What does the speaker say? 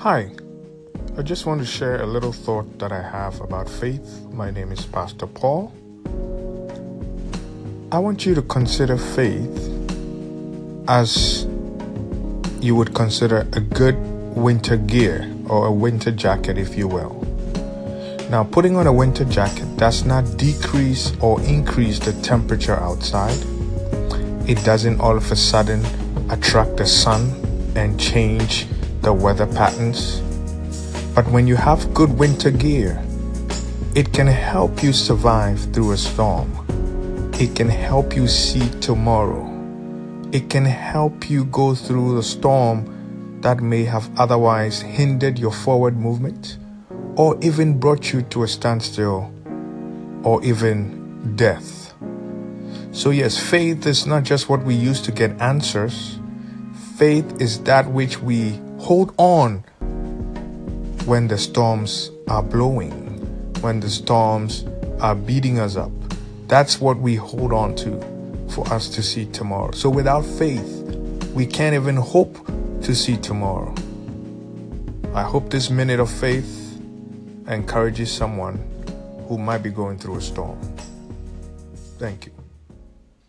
Hi, I just want to share a little thought that I have about faith. My name is Pastor Paul. I want you to consider faith as you would consider a good winter gear or a winter jacket, if you will. Now, putting on a winter jacket does not decrease or increase the temperature outside. It doesn't all of a sudden attract the sun and change the weather patterns. But when you have good winter gear, it can help you survive through a storm. It can help you see tomorrow. It can help you go through the storm that may have otherwise hindered your forward movement or even brought you to a standstill or even death. So, yes, faith is not just what we use to get answers, faith is that which we hold on when the storms are blowing, when the storms are beating us up. That's what we hold on to for us to see tomorrow. So, without faith, we can't even hope to see tomorrow. I hope this minute of faith encourages someone who might be going through a storm. Thank you.